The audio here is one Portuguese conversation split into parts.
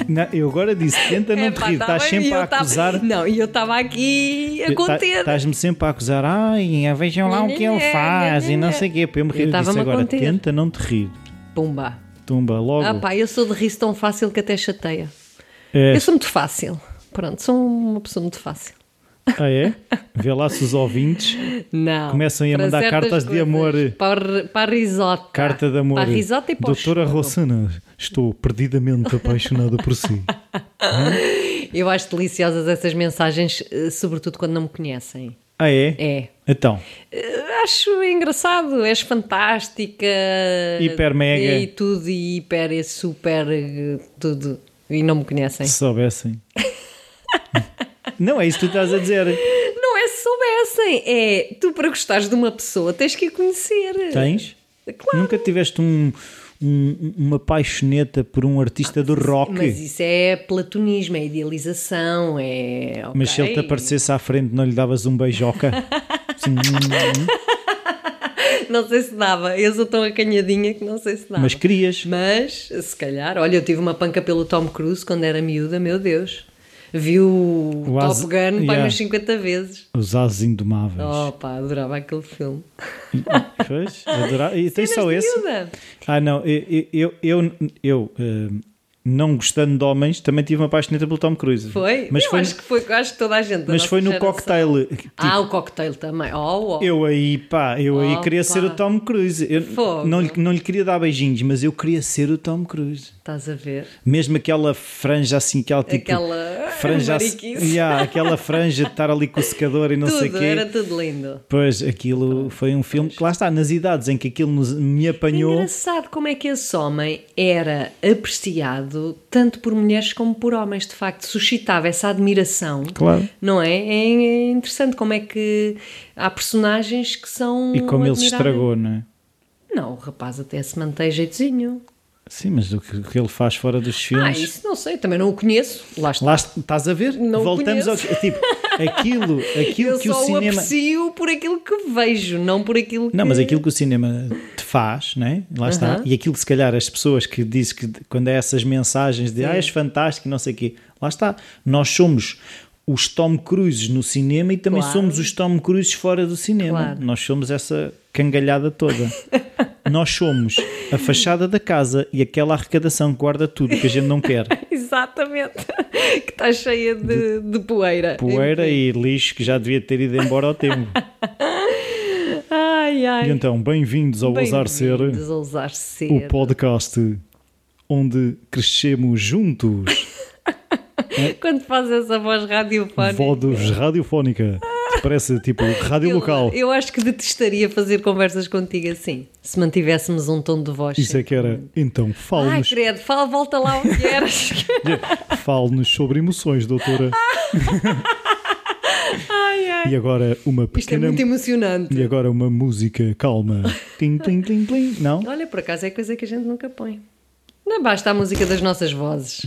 Eu, não, eu agora disse, tenta não É, te pá, rir, tá estás sempre a tava- acusar. Não, e eu estava aqui a Tá- conter. Estás-me sempre a acusar, ai, vejam lá o que ele faz e não sei o quê. Para eu me rir, Eu eu disse agora, conter. tenta não te rir. Pumba. Tumba, logo. Ah pá, eu sou de rir tão fácil que até chateia. É. Eu sou muito fácil. Pronto, sou uma pessoa muito fácil. Ah, é? Vê lá se os ouvintes Não. Começam a mandar cartas de amor. Para, a- para a risota. Carta de amor. Para a risota e para Doutora. Rossana, estou perdidamente apaixonada por si. Eu acho deliciosas essas mensagens, eh, sobretudo quando não me conhecem. Ah, é? É. Então, Eh, Acho engraçado, és fantástica. Hiper mega. E tudo, e hiper, e super, eh, tudo. E não me conhecem. se soubessem. não é isso que tu estás a dizer. Não é se soubessem, é tu para gostares de uma pessoa tens que a conhecer. Tens? Claro. Nunca tiveste um, um- uma paixoneta por um artista do rock? Mas isso é platonismo, é idealização, é. Mas se ele te aparecesse à frente, não lhe davas um beijoca? Assim, hum, Não sei se dava, eu sou tão acanhadinha que não sei se dava. mas querias. Mas, se calhar, olha, eu tive uma panca pelo Tom Cruise quando era miúda, meu Deus. Vi o, Top As- Gun pai, yeah. umas 50 vezes. Os ases indomáveis. Oh pá, adorava aquele filme. Pois, adorava. E tem só esse? miúda. Ah, não, eu, eu, eu, eu, eh, não gostando de homens, também tive uma paixoneta pelo Tom Cruise. Foi? Mas eu foi, acho que foi, acho que toda a gente. mas foi no geração. cocktail. Tipo, Ah, o cocktail também. Oh, oh. Eu aí, pá, eu aí Opa. queria ser o Tom Cruise. Eu Fogo. não, lhe, não lhe queria dar beijinhos, mas eu queria ser o Tom Cruise. Estás a ver? Mesmo aquela franja assim, aquela tipo. Aquela franja assim-. Yeah, aquela franja de estar ali com o secador e não sei o tudo, quê. era tudo lindo. Pois, aquilo foi um filme que lá está, nas idades em que aquilo me apanhou. Engraçado como é que esse homem era apreciado tanto por mulheres como por homens, de facto, suscitava essa admiração. Claro. Não é? É é interessante como é que há personagens que são. E como ele se admiráveis. estragou, não é? Não, o rapaz até se mantém jeitozinho. Sim, mas o que, o que ele faz fora dos Ah, filmes. isso não sei, também não o conheço. Lá está. Lá est- estás a ver? Não Voltamos ao tipo aquilo, aquilo Eu que o cinema aprecio por aquilo que vejo, não por aquilo que. Não, mas aquilo que o cinema te faz, né? Lá está. Aham. E aquilo que se calhar as pessoas que dizem que quando é essas mensagens de Sim. ah, és fantástico, e não sei o quê, lá está. Nós somos os Tom Cruises no cinema e também Claro. somos os Tom Cruises fora do cinema. Claro. Nós somos essa cangalhada toda. Nós somos a fachada da casa e aquela arrecadação que guarda tudo que a gente não quer. Exatamente. que está cheia de, de poeira. Poeira e lixo que já devia ter ido embora ao tempo. Ai, ai. E então, bem-vindos ao Ousar Ser. Ousar Ser. o podcast onde crescemos juntos. Quando faz essa voz radiofónica. Voz radiofónica. Parece tipo rádio eu, local. eu acho que detestaria fazer conversas contigo assim. Se mantivéssemos um tom de voz. Isso é que era. Então, Ai, fale-nos credo, fala, volta lá o que eras. fale sobre emoções, doutora. ai, ai. E agora uma Isto é pequena. muito emocionante. e agora uma música calma. Tim, tim, tim, tim. Não? Olha, por acaso é coisa que a gente nunca põe. Não basta a música das nossas vozes.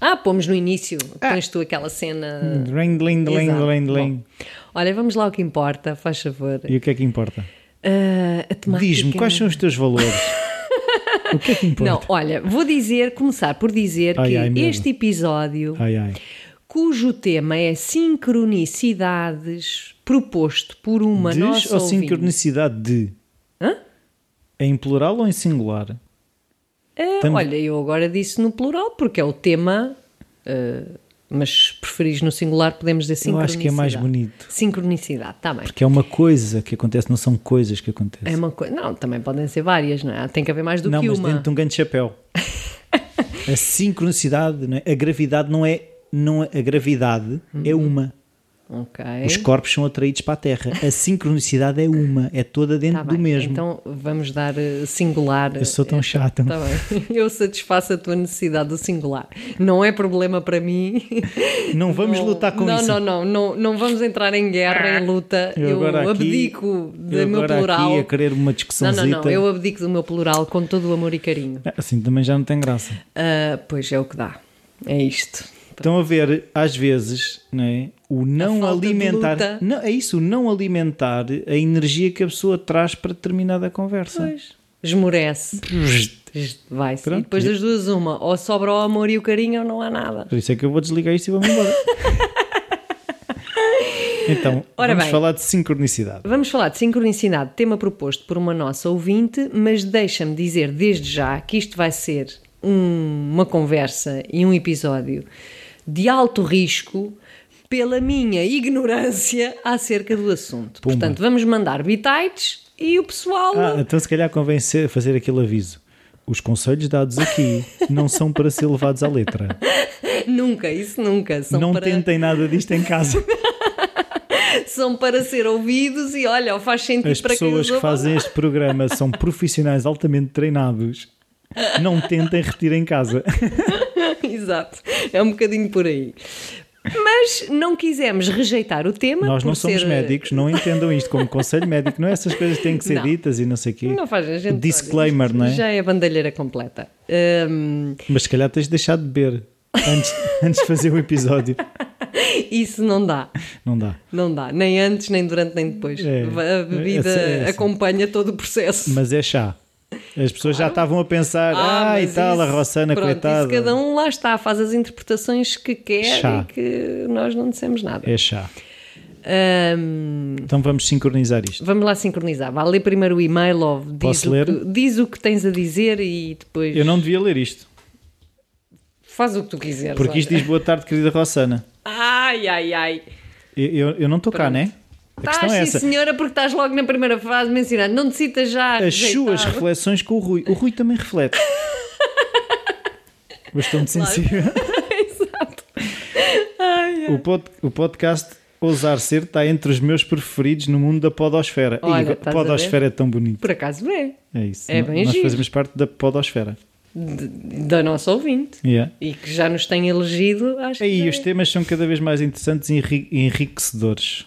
Ah, pomos no início. Pões tu aquela cena. Dling, Exato. dling, dling. Bom, olha, vamos lá ao que importa, faz favor. E o que é que importa? A temática... Diz-me, quais são os teus valores? o que é que importa? Não, olha, vou dizer, começar por dizer Ai, que ai, este episódio, Ai, cujo tema é sincronicidades, proposto por uma Diz nossa ou ouvinte. sincronicidade de? Hã? É em plural ou em singular? Estamos- Olha, eu agora disse no plural, porque é o tema, ah, mas preferis no singular, podemos dizer Eu sincronicidade. acho que é mais bonito. Sincronicidade, está bem. Porque é uma coisa que acontece, não são coisas que acontecem. É uma coisa. Não, também podem ser várias, não é? Tem que haver mais do não, que mas uma. dentro de um grande chapéu. a sincronicidade, não é? a gravidade não é, não é a gravidade é Uhum. uma. Ok. Os corpos são atraídos para a Terra. A sincronicidade é uma, é toda dentro Tá do bem. mesmo. Então vamos dar eh, singular. Eu sou tão esta- chata. Tá. Eu satisfaço a tua necessidade do singular. Não é problema para mim. não vamos Não- lutar com não, isso. Não, não, não, não vamos entrar em guerra, em luta. Eu Eu, aqui- abdico do eu meu plural. aqui a querer uma Não, discussãozita. não, não. Eu abdico do meu plural com todo o amor e carinho. Ah, Assim também já não tem graça. Ah, pois é o que dá. É isto. Estão a ver, às vezes, não é? O não alimentar. Não, é isso, o não alimentar a energia que a pessoa traz para determinada conversa. Pois. Esmorece. Vai-se. E depois das duas, uma. Ou sobra o amor e o carinho ou não há nada. Por isso é que eu vou desligar isto e vou-me embora. então, Ora vamos bem. falar de sincronicidade. Vamos falar de sincronicidade, tema proposto por uma nossa ouvinte, mas deixa-me dizer desde já que isto vai ser um- uma conversa e um episódio de alto risco pela minha ignorância acerca do assunto. Pumba. Portanto, vamos mandar bitites e o pessoal. Ah, então se calhar convém fazer aquele aviso. Os conselhos dados aqui não são para ser levados à letra. Nunca, isso nunca. São, não para, tentem nada disto em casa. são para ser ouvidos e olha, faz sentido As para quem pessoas que fazem este programa são profissionais altamente treinados. Não tentem repetir em casa. Exato, é um bocadinho por aí. Mas não quisemos rejeitar o tema. Nós não somos ser- médicos, não entendam isto como conselho médico. Não é essas coisas têm que ser Não. ditas e não sei o quê. Não faz a gente. Disclaimer, olha, não é? Já é a bandalheira completa. Hum, Mas se calhar tens de deixar de beber antes, antes de fazer o episódio. isso não dá. Não dá. Não dá. Nem antes, nem durante, nem depois. É, a bebida é, é, é, acompanha todo o processo. Mas é chá. As pessoas já estavam a pensar, ah, e mas tal, a isso- Rossana, pronto, coitada. Cada um lá está, faz as interpretações que quer Chá. e que nós não dissemos nada. É chá. Hum, Então vamos sincronizar isto. vamos lá sincronizar. Vá ler primeiro o e-mail, ou diz, Posso o ler? Que, diz o que tens a dizer e depois Eu não devia ler isto, faz o que tu quiseres. porque isto olha. diz boa tarde, querida Rossana. Ai, ai, ai. Eu, eu, eu não estou cá, né? Estás, questão é sim, essa. senhora, porque estás logo na primeira fase mencionando. Não te citas já. As rejeitado. suas reflexões com o Rui. O Rui também reflete. Bastante sensível. Exato. Ai, ai. O, pod- o podcast Ousar Ser está entre os meus preferidos no mundo da podosfera. Olha, E podosfera é tão bonito. Por acaso é. É isso. É bem Nós giro. fazemos parte da podosfera. De- da nossa ouvinte. Yeah. E que já nos tem elegido, acho. Aí os é. temas são cada vez mais interessantes e enri- enriquecedores.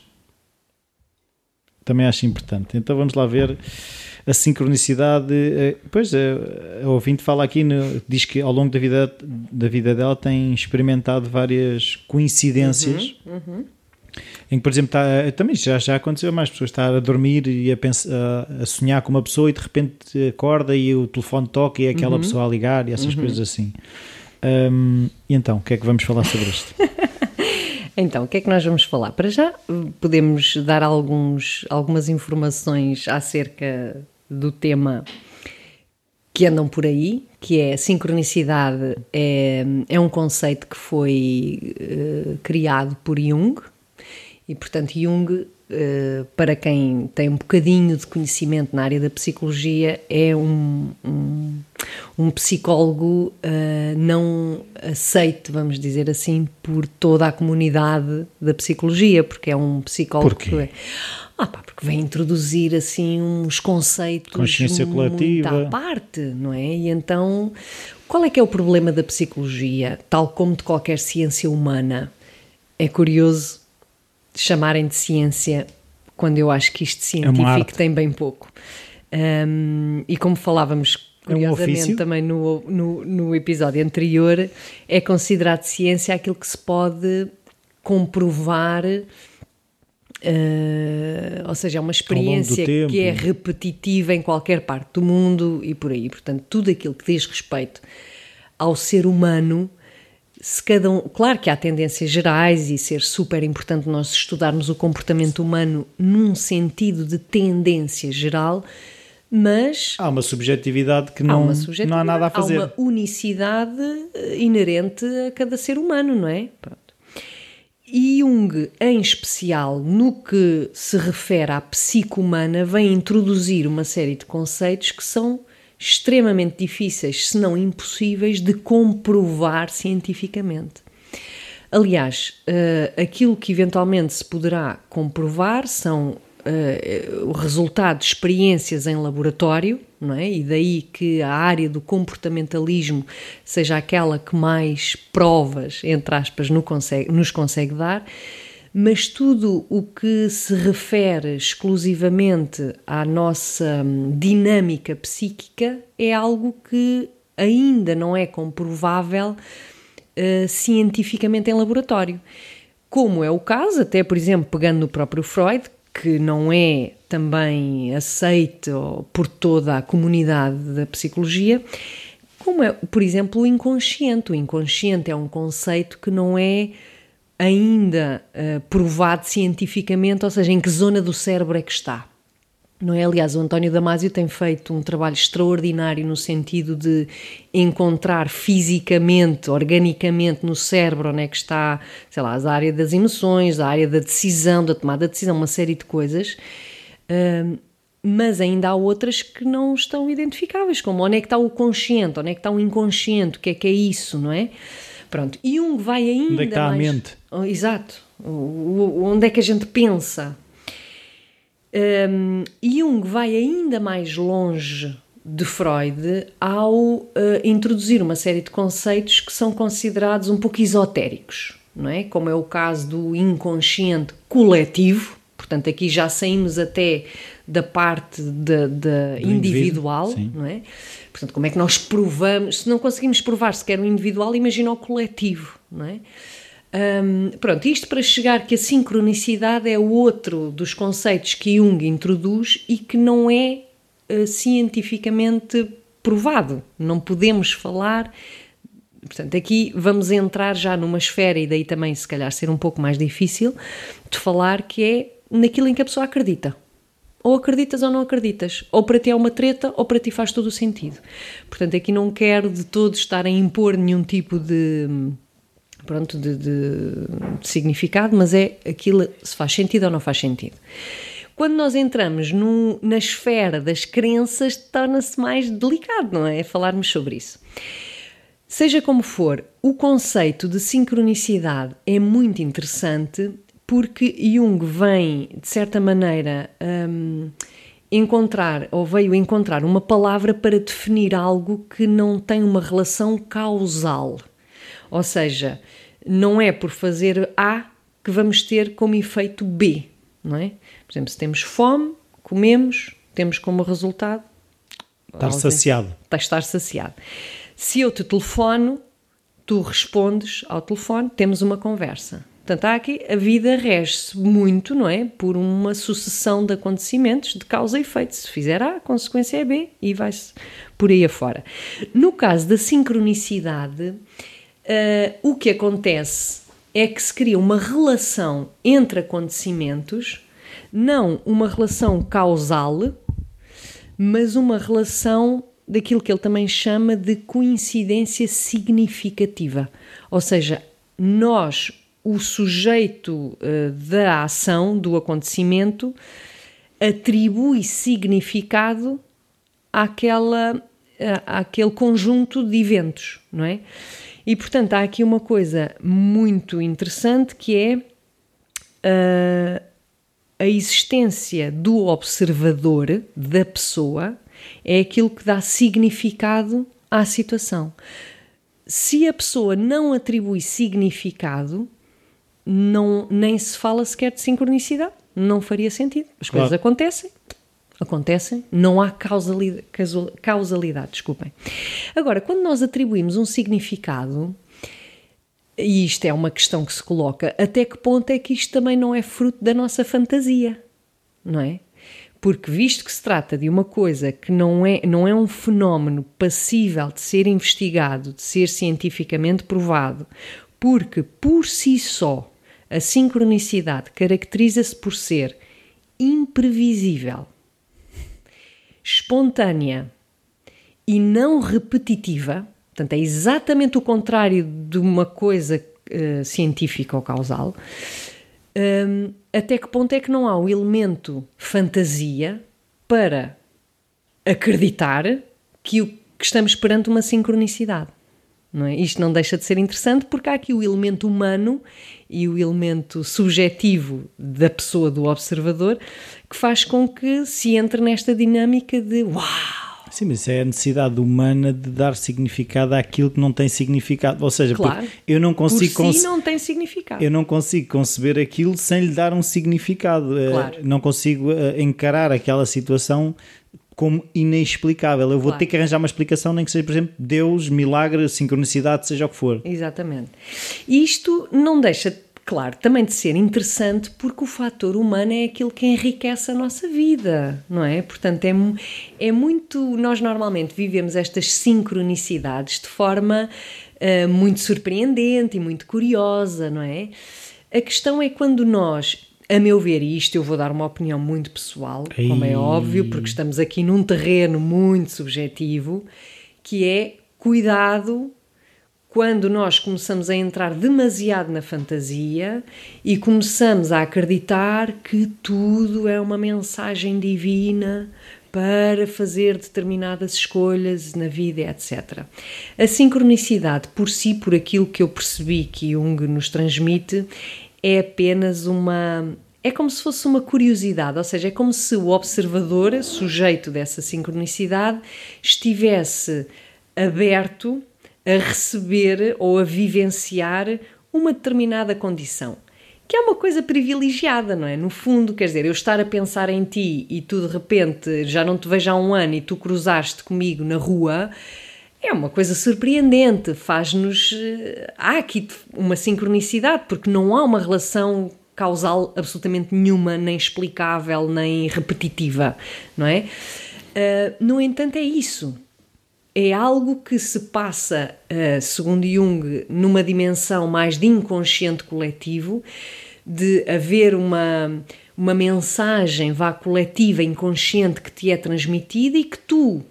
Também acho importante. Então vamos lá ver a sincronicidade. eh, Pois a, a ouvinte fala aqui, no- diz que ao longo da vida, da vida dela tem experimentado várias coincidências. Em que, por exemplo, está, também já, já aconteceu mais pessoas estar a dormir e a, pensar, a, sonhar com uma pessoa e de repente acorda e o telefone toca e é aquela pessoa a ligar e essas coisas assim. Hum, e então, o que é que vamos falar sobre isto? Então, o que é que nós vamos falar? Para já, podemos dar alguns, algumas informações acerca do tema que andam por aí, que é a sincronicidade é, é um conceito que foi eh, criado por Jung e, portanto, Jung, para quem tem um bocadinho de conhecimento na área da psicologia, é um, um, um psicólogo eh, não aceito, vamos dizer assim, por toda a comunidade da psicologia, porque é um psicólogo Porquê? que é- ah, pá, porque vem introduzir assim uns conceitos Consciência muito coletiva. à parte, não é? E então, qual é que é o problema da psicologia, tal como de qualquer ciência humana? É curioso chamarem de ciência quando eu acho que isto É científico arte. tem bem pouco. Hum, e como falávamos É um curiosamente também no, no, no episódio anterior, é considerado ciência aquilo que se pode comprovar eh, ou seja, é uma experiência que é repetitiva em qualquer parte do mundo e por aí. Portanto, tudo aquilo que diz respeito ao ser humano, se cada um. Claro que há tendências gerais e ser super importante nós estudarmos o comportamento humano num sentido de tendência geral, mas Há uma subjetividade que há não, não subjetividade, há nada a fazer. Há uma unicidade eh, inerente a cada ser humano, não é? Pronto. E Jung, em especial, no que se refere à psique humana, vem introduzir uma série de conceitos que são extremamente difíceis, se não impossíveis, de comprovar cientificamente. Aliás, eh, aquilo que eventualmente se poderá comprovar são eh, o resultado de experiências em laboratório, não é? E daí que a área do comportamentalismo seja aquela que mais provas, entre aspas, no consegue- nos consegue dar, mas tudo o que se refere exclusivamente à nossa hum, dinâmica psíquica é algo que ainda não é comprovável eh, cientificamente em laboratório. Como é o caso, até por exemplo, pegando no próprio Freud, que não é também aceito por toda a comunidade da psicologia, Como é, por exemplo, o inconsciente. O inconsciente é um conceito que não é ainda uh, provado cientificamente, ou seja, em que zona do cérebro é que está. Não é? Aliás, o António Damasio tem feito um trabalho extraordinário no sentido de encontrar fisicamente, organicamente no cérebro onde é que está, sei lá, a área das emoções, a área da decisão, da tomada de decisão, uma série de coisas. Uh, mas ainda há outras que não estão identificáveis, como onde é que está o consciente, onde é que está o inconsciente, o que é que é isso, não é? Pronto, e um vai ainda onde é que está mais... a mente? Oh, exato, onde é que a gente pensa? Um, Jung vai ainda mais longe de Freud ao uh, introduzir uma série de conceitos que são considerados um pouco esotéricos, não é? Como é o caso do inconsciente coletivo, portanto, aqui já saímos até da parte de, de individual, não é? Portanto, como é que nós provamos? Se não conseguimos provar sequer o individual, imagina o coletivo, não é? Um, pronto, isto para chegar que a sincronicidade é outro dos conceitos que Jung introduz e que não é uh, cientificamente provado. Não podemos falar. Portanto, aqui vamos entrar já numa esfera, e daí também, se calhar, ser um pouco mais difícil de falar, que é naquilo em que a pessoa acredita ou acreditas ou não acreditas. Ou para ti é uma treta, ou para ti faz todo o sentido. Portanto, aqui não quero de todo estar a impor nenhum tipo de. Pronto, de, de, de significado, mas é aquilo se faz sentido ou não faz sentido. Quando nós entramos no, na esfera das crenças, torna-se mais delicado, não é? Falarmos sobre isso. Seja como for, o conceito de sincronicidade é muito interessante porque Jung vem, de certa maneira, um, encontrar, ou veio encontrar uma palavra para definir algo que não tem uma relação causal. Ou seja, não é por fazer A que vamos ter como efeito B, não é? Por exemplo, se temos fome, comemos, temos como resultado estar saciado. Estar saciado. Se eu te telefono, tu respondes ao telefone, temos uma conversa. Portanto, há aqui a vida rege-se muito, não é? Por uma sucessão de acontecimentos de causa e efeito. Se fizer A, a consequência é B e vai-se por aí afora. No caso da sincronicidade, uh, o que acontece é que se cria uma relação entre acontecimentos, não uma relação causal, mas uma relação daquilo que ele também chama de coincidência significativa. Ou seja, nós o sujeito uh, da ação, do acontecimento, atribui significado àquela, àquele conjunto de eventos, não é? E portanto há aqui uma coisa muito interessante que é uh, a existência do observador, da pessoa, é aquilo que dá significado à situação. Se a pessoa não atribui significado, não, nem se fala sequer de sincronicidade. Não faria sentido. As claro. coisas acontecem, acontecem, não há causalidade, causalidade, desculpem. Agora, quando nós atribuímos um significado, e isto é uma questão que se coloca, até que ponto é que isto também não é fruto da nossa fantasia, não é? Porque visto que se trata de uma coisa que não é, não é um fenómeno passível de ser investigado, de ser cientificamente provado, porque por si só a sincronicidade caracteriza-se por ser imprevisível, espontânea e não repetitiva. Portanto, é exatamente o contrário de uma coisa uh, científica ou causal. Um, até que ponto é que não há um elemento fantasia para acreditar que, o, que estamos perante uma sincronicidade? Não é? Isto não deixa de ser interessante porque há aqui o elemento humano e o elemento subjetivo da pessoa, do observador, que faz com que se entre nesta dinâmica de uau! Sim, mas é a necessidade humana de dar significado àquilo que não tem significado. Ou seja, claro, eu não consigo. Por si não tem significado. Eu não consigo conceber aquilo sem lhe dar um significado. Eh, claro. Não consigo eh, encarar aquela situação como inexplicável. Eu vou claro. ter que arranjar uma explicação, nem que seja, por exemplo, Deus, milagre, sincronicidade, seja o que for. Exatamente. Isto não deixa claro, também de ser interessante porque o fator humano é aquilo que enriquece a nossa vida, não é? Portanto, é, é muito. Nós normalmente vivemos estas sincronicidades de forma uh, muito surpreendente e muito curiosa, não é? A questão é quando nós a meu ver, e isto eu vou dar uma opinião muito pessoal, Ei. como é óbvio, porque estamos aqui num terreno muito subjetivo, que é cuidado quando nós começamos a entrar demasiado na fantasia e começamos a acreditar que tudo é uma mensagem divina para fazer determinadas escolhas na vida, etc. A sincronicidade por si, por aquilo que eu percebi que Jung nos transmite, é apenas uma. É como se fosse uma curiosidade, ou seja, é como se o observador, sujeito dessa sincronicidade, estivesse aberto a receber ou a vivenciar uma determinada condição. Que é uma coisa privilegiada, não é? No fundo, quer dizer, eu estar a pensar em ti e tu de repente já não te vejo há um ano e tu cruzaste comigo na rua, é uma coisa surpreendente, faz-nos. Eh, há aqui uma sincronicidade, porque não há uma relação causal absolutamente nenhuma, nem explicável, nem repetitiva, não é? Uh, no entanto, é isso. É algo que se passa, uh, segundo Jung, numa dimensão mais de inconsciente coletivo, de haver uma, uma mensagem vá coletiva, inconsciente que te é transmitida e que tu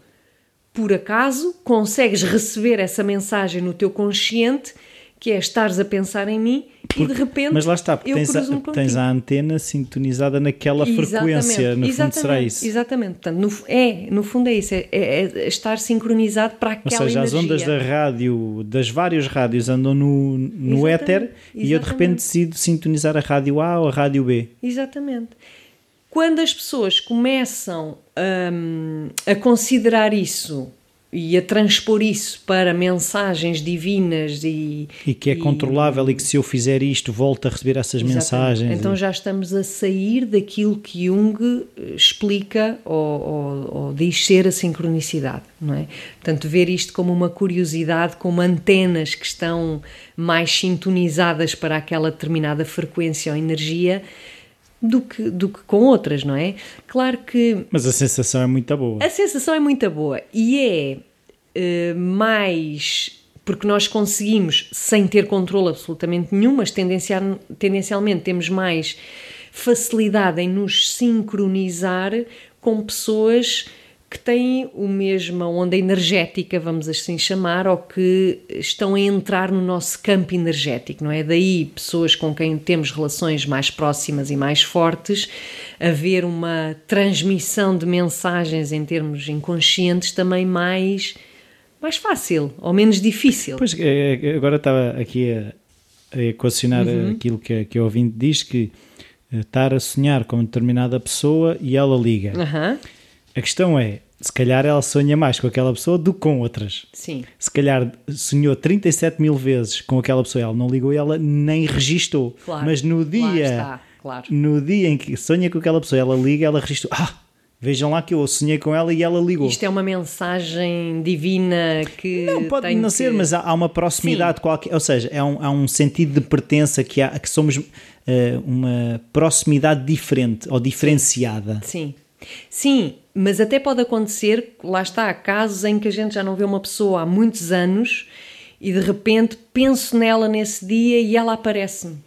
por acaso, consegues receber essa mensagem no teu consciente, que é estares a pensar em mim porque, e de repente. Mas lá está, porque tens, a, tens a antena sintonizada naquela exatamente, frequência, no fundo será isso. Exatamente, portanto, no, é, no fundo é isso, é, é, é estar sincronizado para aquela Ou seja, energia. as ondas da rádio, das várias rádios andam no, no éter exatamente. e eu de repente decido sintonizar a rádio A ou a rádio B. Exatamente. Quando as pessoas começam um, a considerar isso e a transpor isso para mensagens divinas e. E que é e, controlável e que se eu fizer isto volto a receber essas exatamente. mensagens. Então e... já estamos a sair daquilo que Jung explica ou, ou, ou, diz ser a sincronicidade, não é? Portanto, ver isto como uma curiosidade, como antenas que estão mais sintonizadas para aquela determinada frequência ou energia do que, do que com outras, não é? Claro que. Mas a sensação é muito boa. A sensação é muito boa e é uh, mais. Porque nós conseguimos, sem ter controle absolutamente nenhum, mas tendencial, tendencialmente temos mais facilidade em nos sincronizar com pessoas que têm o mesma onda energética, vamos assim chamar, ou que estão a entrar no nosso campo energético, não é? Daí pessoas com quem temos relações mais próximas e mais fortes, haver uma transmissão de mensagens em termos inconscientes também mais, mais fácil ou menos difícil. Pois, é, é, agora estava aqui a, a equacionar uhum. aquilo que, que o ouvinte diz, que eh, estar a sonhar com determinada pessoa e ela liga. Uhum. A questão é, se calhar ela sonha mais com aquela pessoa do que com outras. Sim. Se calhar sonhou 37 mil vezes com aquela pessoa, ela não ligou e ela nem registou. Claro, Mas no dia, claro. no dia em que sonha com aquela pessoa, ela liga, ela registrou. Ah, vejam lá que eu sonhei com ela e ela ligou. Isto é uma mensagem divina que. Não, pode não que... ser, mas há, há uma proximidade Sim. qualquer. Ou seja, há um, há um sentido de pertença que, há, que somos uh, uma proximidade diferente ou diferenciada. Sim. Sim, mas até pode acontecer, lá está, casos em que a gente já não vê uma pessoa há muitos anos e de repente penso nela nesse dia e ela aparece-me.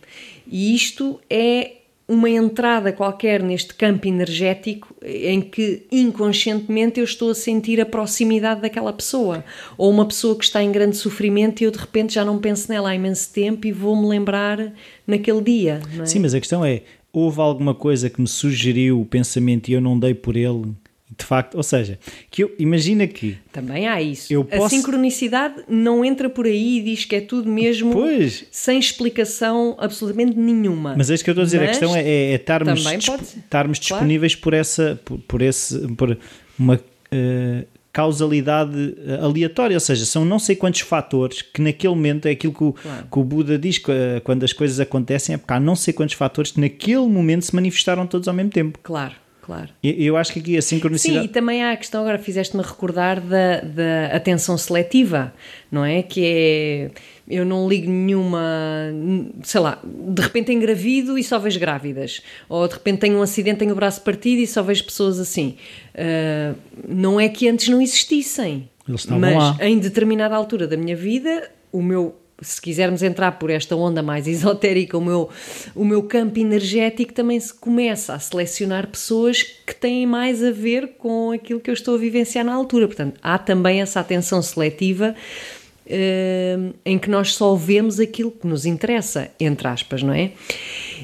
E isto é uma entrada qualquer neste campo energético em que inconscientemente eu estou a sentir a proximidade daquela pessoa. Ou uma pessoa que está em grande sofrimento e eu de repente já não penso nela há imenso tempo e vou-me lembrar naquele dia. É? Sim, mas a questão é: houve alguma coisa que me sugeriu o pensamento e eu não dei por ele? De facto, ou seja, que eu imagina que também há isso. Eu posso... A sincronicidade não entra por aí e diz que é tudo mesmo pois. sem explicação absolutamente nenhuma. Mas é isso que eu estou a dizer, Mas a questão é, é, é estarmos, estarmos claro. disponíveis por essa por, por esse por uma uh, causalidade eh, aleatória, ou seja, são não sei quantos fatores que naquele momento é aquilo que o, claro. que o Buda diz que, quando as coisas acontecem, é porque há não sei quantos fatores que naquele momento se manifestaram todos ao mesmo tempo. Claro. Claro. Eu, eu acho que aqui a sincronicidade. Sim, e também há a questão, agora fizeste-me recordar da, da atenção seletiva, não é? Que é Eu não ligo nenhuma, sei lá, de repente engravido e só vejo grávidas. Ou de repente tenho um acidente, tenho o braço partido e só vejo pessoas assim. Uh, não é que antes não existissem. Mas lá. em determinada altura da minha vida, o meu se quisermos entrar por esta onda mais esotérica, o meu, o meu campo energético também se começa a selecionar pessoas que têm mais a ver com aquilo que eu estou a vivenciar na altura. Portanto, há também essa atenção seletiva uh, em que nós só vemos aquilo que nos interessa, entre aspas, não é?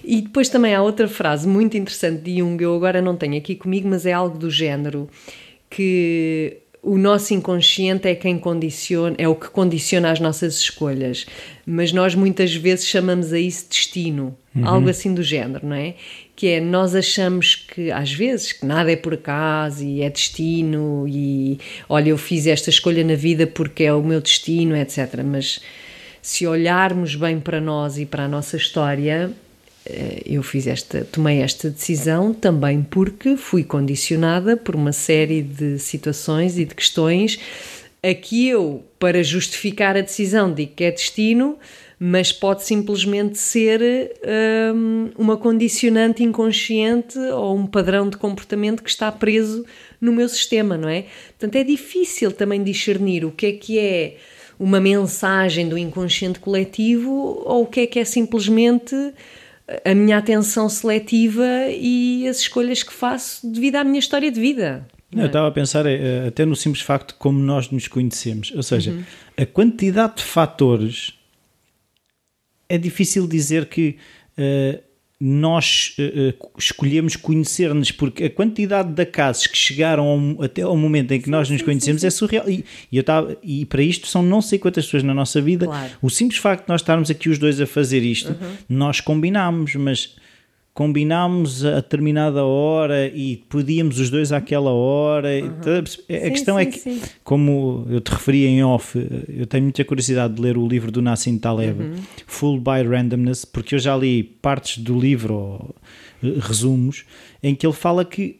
E depois também há outra frase muito interessante de Jung, eu agora não tenho aqui comigo, mas é algo do género que o nosso inconsciente é quem condiciona, é o que condiciona as nossas escolhas, mas nós muitas vezes chamamos a isso destino, uhum. algo assim do género, não é? Que é nós achamos que às vezes que nada é por acaso e é destino e olha, eu fiz esta escolha na vida porque é o meu destino, etc. Mas se olharmos bem para nós e para a nossa história, eh, eu fiz esta, tomei esta decisão também porque fui condicionada por uma série de situações e de questões a que eu, para justificar a decisão, digo que é destino, mas pode simplesmente ser um, uma condicionante inconsciente ou um padrão de comportamento que está preso no meu sistema, não é? Portanto, é difícil também discernir o que é que é uma mensagem do inconsciente coletivo ou o que é que é simplesmente a minha atenção seletiva e as escolhas que faço devido à minha história de vida. Não, eu estava a pensar eh, até no simples facto de como nós nos conhecemos, ou seja, uhum. a quantidade de fatores é difícil dizer que uh, nós uh, escolhemos conhecer-nos, porque a quantidade de casos que chegaram ao, até ao momento em que sim, nós nos sim, conhecemos sim, é surreal. E, e, eu tava, e para isto são não sei quantas pessoas na nossa vida. Claro. O simples facto de nós estarmos aqui os dois a fazer isto, uhum. nós combinámos, mas combinámos a determinada hora e podíamos os dois àquela hora. Uhum. A sim, questão é sim, é que, sim. como eu te referi em off, eu tenho muita curiosidade de ler o livro do Nassim Taleb, uhum. Full by Randomness, porque eu já li partes do livro, ou, eh, resumos, em que ele fala que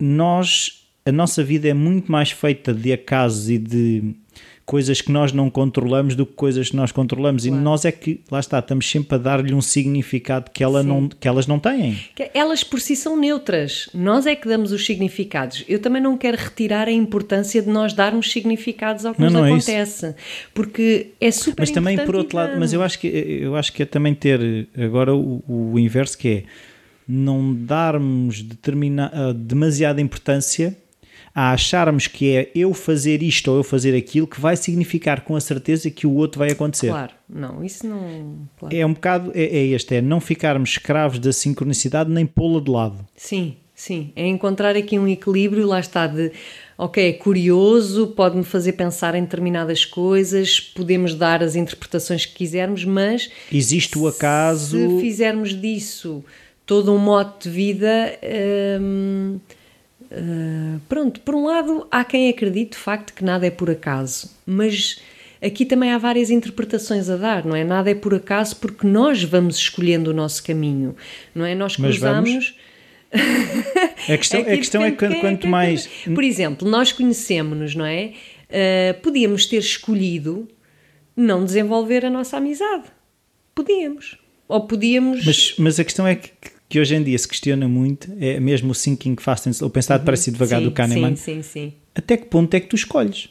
nós, a nossa vida é muito mais feita de acasos e de coisas que nós não controlamos do que coisas que nós controlamos. Claro. E nós é que, lá está, estamos sempre a dar-lhe um significado que, ela não, que elas não têm. Elas por si são neutras. Nós é que damos os significados. Eu também não quero retirar a importância de nós darmos significados ao que não, nos não é acontece. É porque é super Mas também, por outro lado, mas eu acho que, eu acho que é também ter agora o, o inverso que é não darmos determina, uh, demasiada importância a acharmos que é eu fazer isto ou eu fazer aquilo que vai significar com a certeza que o outro vai acontecer. Claro, não, isso não. Claro. É um bocado, é, é este, é não ficarmos escravos da sincronicidade nem pô-la de lado. Sim, sim, é encontrar aqui um equilíbrio, lá está, de ok, é curioso, pode-me fazer pensar em determinadas coisas, podemos dar as interpretações que quisermos, mas. Existe o acaso. Se fizermos disso todo um modo de vida. Hum, ah, pronto, por um lado, há quem acredite de facto que nada é por acaso, mas aqui também há várias interpretações a dar, não é? Nada é por acaso porque nós vamos escolhendo o nosso caminho, não é? Nós cruzamos. a questão, a questão é que quanto mais. Por exemplo, nós conhecemos-nos, não é? Uh, podíamos ter escolhido não desenvolver a nossa amizade. Podíamos. Ou podíamos. Mas, mas a questão é que que hoje em dia se questiona muito é mesmo o thinking fast ou pensar depressa uhum. e devagar sim, do Kahneman. Sim, sim, sim. Até que ponto é que tu escolhes?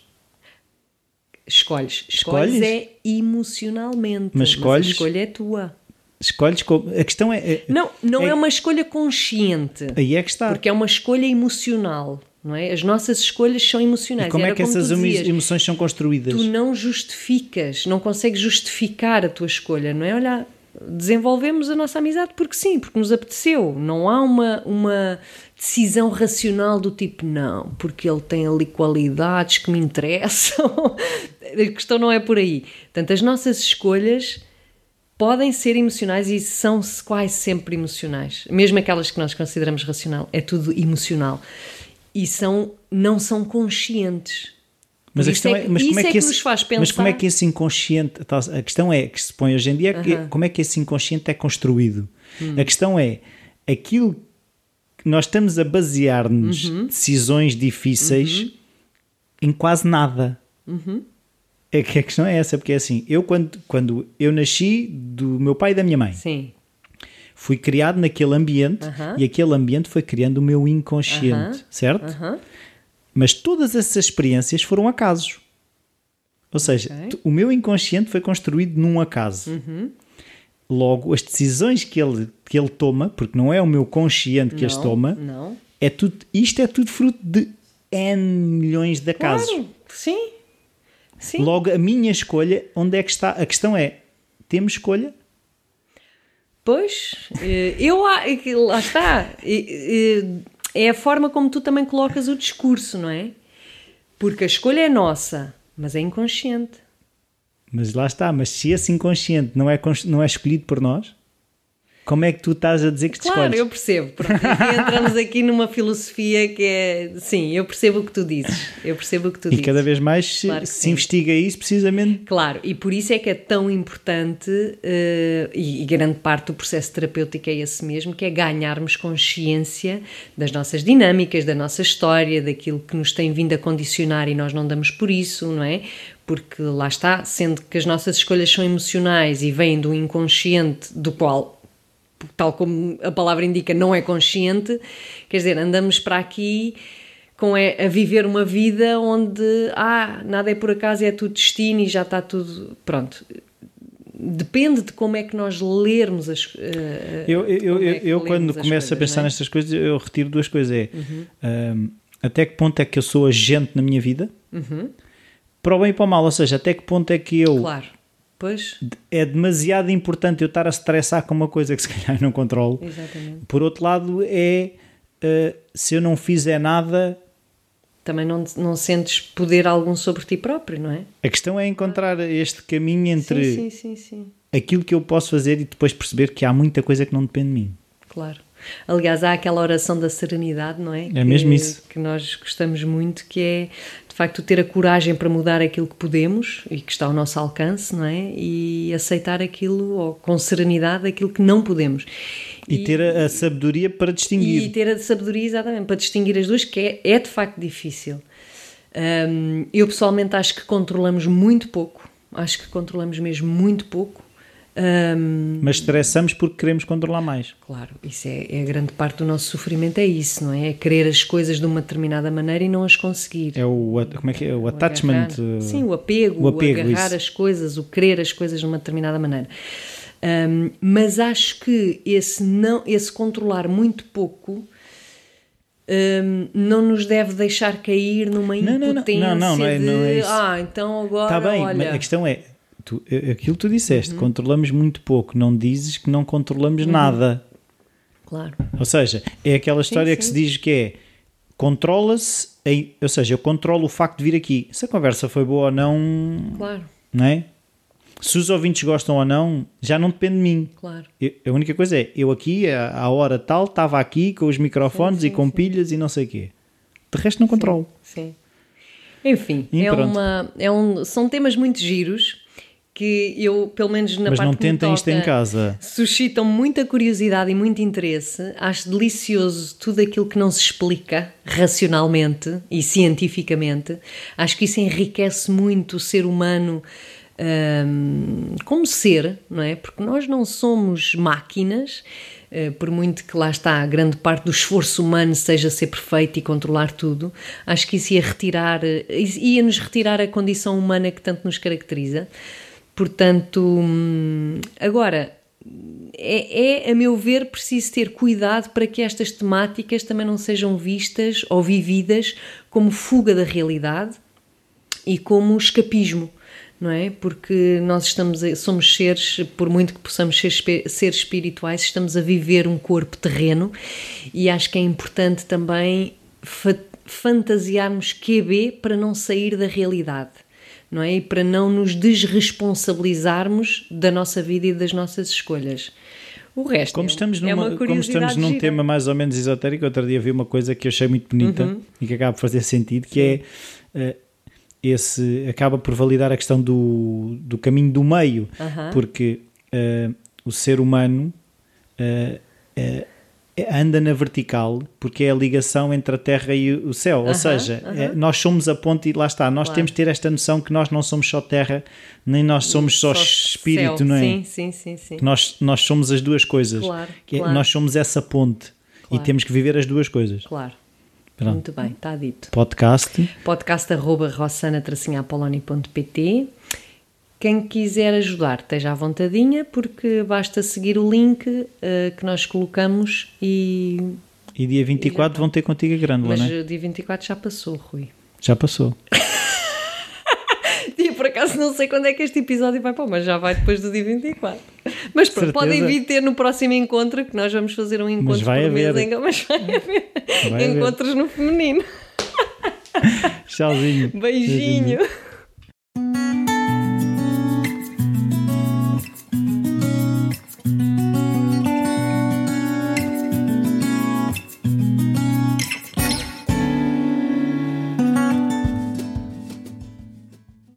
Escolhes. Escolhes, é emocionalmente. Mas, escolhes, mas a escolha é tua. Escolhes. A questão é. é não, não é, é uma escolha consciente. Aí é que está. Porque é uma escolha emocional. Não é? As nossas escolhas são emocionais. E como é que essas emoções são construídas? Tu não justificas, não consegues justificar a tua escolha, não é? Olha, desenvolvemos a nossa amizade porque sim, porque nos apeteceu. Não há uma, uma decisão racional do tipo, não, porque ele tem ali qualidades que me interessam. a questão não é por aí. Portanto, as nossas escolhas podem ser emocionais e são quase sempre emocionais. Mesmo aquelas que nós consideramos racional, é tudo emocional. E são, não são conscientes. Mas a questão é, é mas como é que, é que esse, nos faz pensar... Mas como é que esse inconsciente, a questão é que se põe hoje em dia, é como é que esse inconsciente é construído? Hum. A questão é aquilo que nós estamos a basear-nos uhum. decisões difíceis uhum. em quase nada. Uhum. é que a questão é essa, porque é assim, eu quando, quando eu nasci do meu pai e da minha mãe, Sim. fui criado naquele ambiente e aquele ambiente foi criando o meu inconsciente, certo? Mas todas essas experiências foram acasos. Ou seja, Ok. t- o meu inconsciente foi construído num acaso. Uhum. Logo, as decisões que ele, que ele toma, porque não é o meu consciente que as Não, toma, Não. é tudo, isto é tudo fruto de N milhões de acasos. Claro. Sim. Sim. Logo, a minha escolha, onde é que está? A questão é: temos escolha? Pois, eh, eu a- que lá está. É a forma como tu também colocas o discurso, não é? Porque a escolha é nossa, mas é inconsciente. Mas lá está, mas se esse inconsciente não é, não é escolhido por nós, como é que tu estás a dizer que te Claro, escolhes? eu percebo. Pronto, aqui entramos aqui numa filosofia que é. Sim, eu percebo o que tu dizes. Eu percebo o que tu E dizes. cada vez mais se, Claro se sim. investiga isso precisamente Claro, e por isso é que é tão importante, eh, e, e grande parte do processo terapêutico é esse mesmo, que é ganharmos consciência das nossas dinâmicas, da nossa história, daquilo que nos tem vindo a condicionar e nós não damos por isso, não é? Porque lá está, sendo que as nossas escolhas são emocionais e vêm do inconsciente, do qual, tal como a palavra indica, não é consciente, quer dizer, andamos para aqui com é, a viver uma vida onde ah, nada é por acaso, é tudo destino e já está tudo. Pronto. Depende de como é que nós lermos as eh, Eu, eu, eu, é eu quando começo a coisas, pensar não é? Uhum. nestas coisas, eu retiro duas coisas. É um, até que ponto é que eu sou agente na minha vida, para o bem e para o mal. Ou seja, até que ponto é que eu Uhum. Claro. Pois, é demasiado importante eu estar a estressar com uma coisa que se calhar não controlo. exatamente. Por outro lado, é uh, se eu não fizer nada, Também não, não sentes poder algum sobre ti próprio, não é? a questão é encontrar este caminho entre sim, sim, sim. aquilo que eu posso fazer e depois perceber que há muita coisa que não depende de mim. Claro. Aliás, há aquela oração da serenidade, não é? É mesmo que, isso. Que nós gostamos muito, que é de facto ter a coragem para mudar aquilo que podemos e que está ao nosso alcance, não é? E aceitar aquilo ou, com serenidade aquilo que não podemos. E, ter a, a sabedoria para distinguir. E ter a sabedoria, exatamente, para distinguir as duas, que é, é de facto difícil. Hum, eu pessoalmente acho que controlamos muito pouco, acho que controlamos mesmo muito pouco. Hum, Mas estressamos porque queremos controlar mais. Claro, isso é, é a grande parte do nosso sofrimento, é isso, não é? É querer as coisas de uma determinada maneira e não as conseguir. É o, como é que é? O O attachment. agarrar. uh, Sim, o apego, o apego, o agarrar isso. as coisas, o querer as coisas de uma determinada maneira. Hum, mas acho que esse, não, esse controlar muito pouco hum, não nos deve deixar cair numa Não, não, não. impotência Não, não, não é- não é isso. ah, então agora Está bem, olha... a questão é, tu, aquilo que tu disseste, Uhum. controlamos muito pouco, não dizes que não controlamos nada. Claro, Ou seja, é aquela história que sim. se diz que é controla-se, ou seja, eu controlo o facto de vir aqui. Se a conversa foi boa ou não, claro, não é? Se os ouvintes gostam ou não, já não depende de mim. claro. Eu- a única coisa é, eu aqui, à hora tal, estava aqui com os microfones Sim, e com pilhas e não sei o quê. De resto não controlo. Sim. Enfim, E é pronto. uma, é um, são temas muito giros que eu, pelo menos na Mas parte não tentem isto em toca, casa. suscitam muita curiosidade e muito interesse. Acho delicioso tudo aquilo que não se explica racionalmente e cientificamente. Acho que isso enriquece muito o ser humano hum, como ser, não é? Porque nós não somos máquinas. eh, Por muito que lá está, a grande parte do esforço humano seja ser perfeito e controlar tudo, acho que isso ia retirar, eh, ia nos retirar a condição humana que tanto nos caracteriza. Portanto, agora, é, é, a meu ver, preciso ter cuidado para que estas temáticas também não sejam vistas ou vividas como fuga da realidade e como escapismo, não é? Porque nós estamos a- somos seres, por muito que possamos ser seres espirituais, estamos a viver um corpo terreno e acho que é importante também fa fantasiarmos QB para não sair da realidade. Não é? E para não nos desresponsabilizarmos da nossa vida e das nossas escolhas. O resto Como é, estamos, é numa, uma como estamos num gira. tema mais ou menos esotérico, outro dia vi uma coisa que eu achei muito bonita Uhum. e que acaba por fazer sentido, que é eh, esse acaba por validar a questão do, do caminho do meio, Aham. porque eh, o ser humano eh, anda na vertical porque é a ligação entre a terra e o céu. Ou seja, é, nós somos a ponte e lá está. Nós Claro. temos de ter esta noção que nós não somos só terra, nem nós somos só, espírito, céu. não é? Sim, sim, sim, sim. Nós, nós somos as duas coisas. Claro, Que é- claro. Nós somos essa ponte e temos que viver as duas coisas. Claro. Pronto. Muito bem, está dito. Podcast. podcast arroba rossana-apoloni.pt Quem quiser ajudar, esteja à vontadinha, porque basta seguir o link eh, que nós colocamos e... E dia 24 vão ter contigo a grândola, Mas não é? o dia 24 já passou, Rui. Já passou. E por acaso não sei quando é que este episódio vai para, mas já vai depois do dia 24. Mas pronto, Certeza. podem vir ter no próximo encontro, que nós vamos fazer um encontro vai por mês, haver. que- mas vai haver Vai haver. encontros no feminino. Tchauzinho. Beijinho.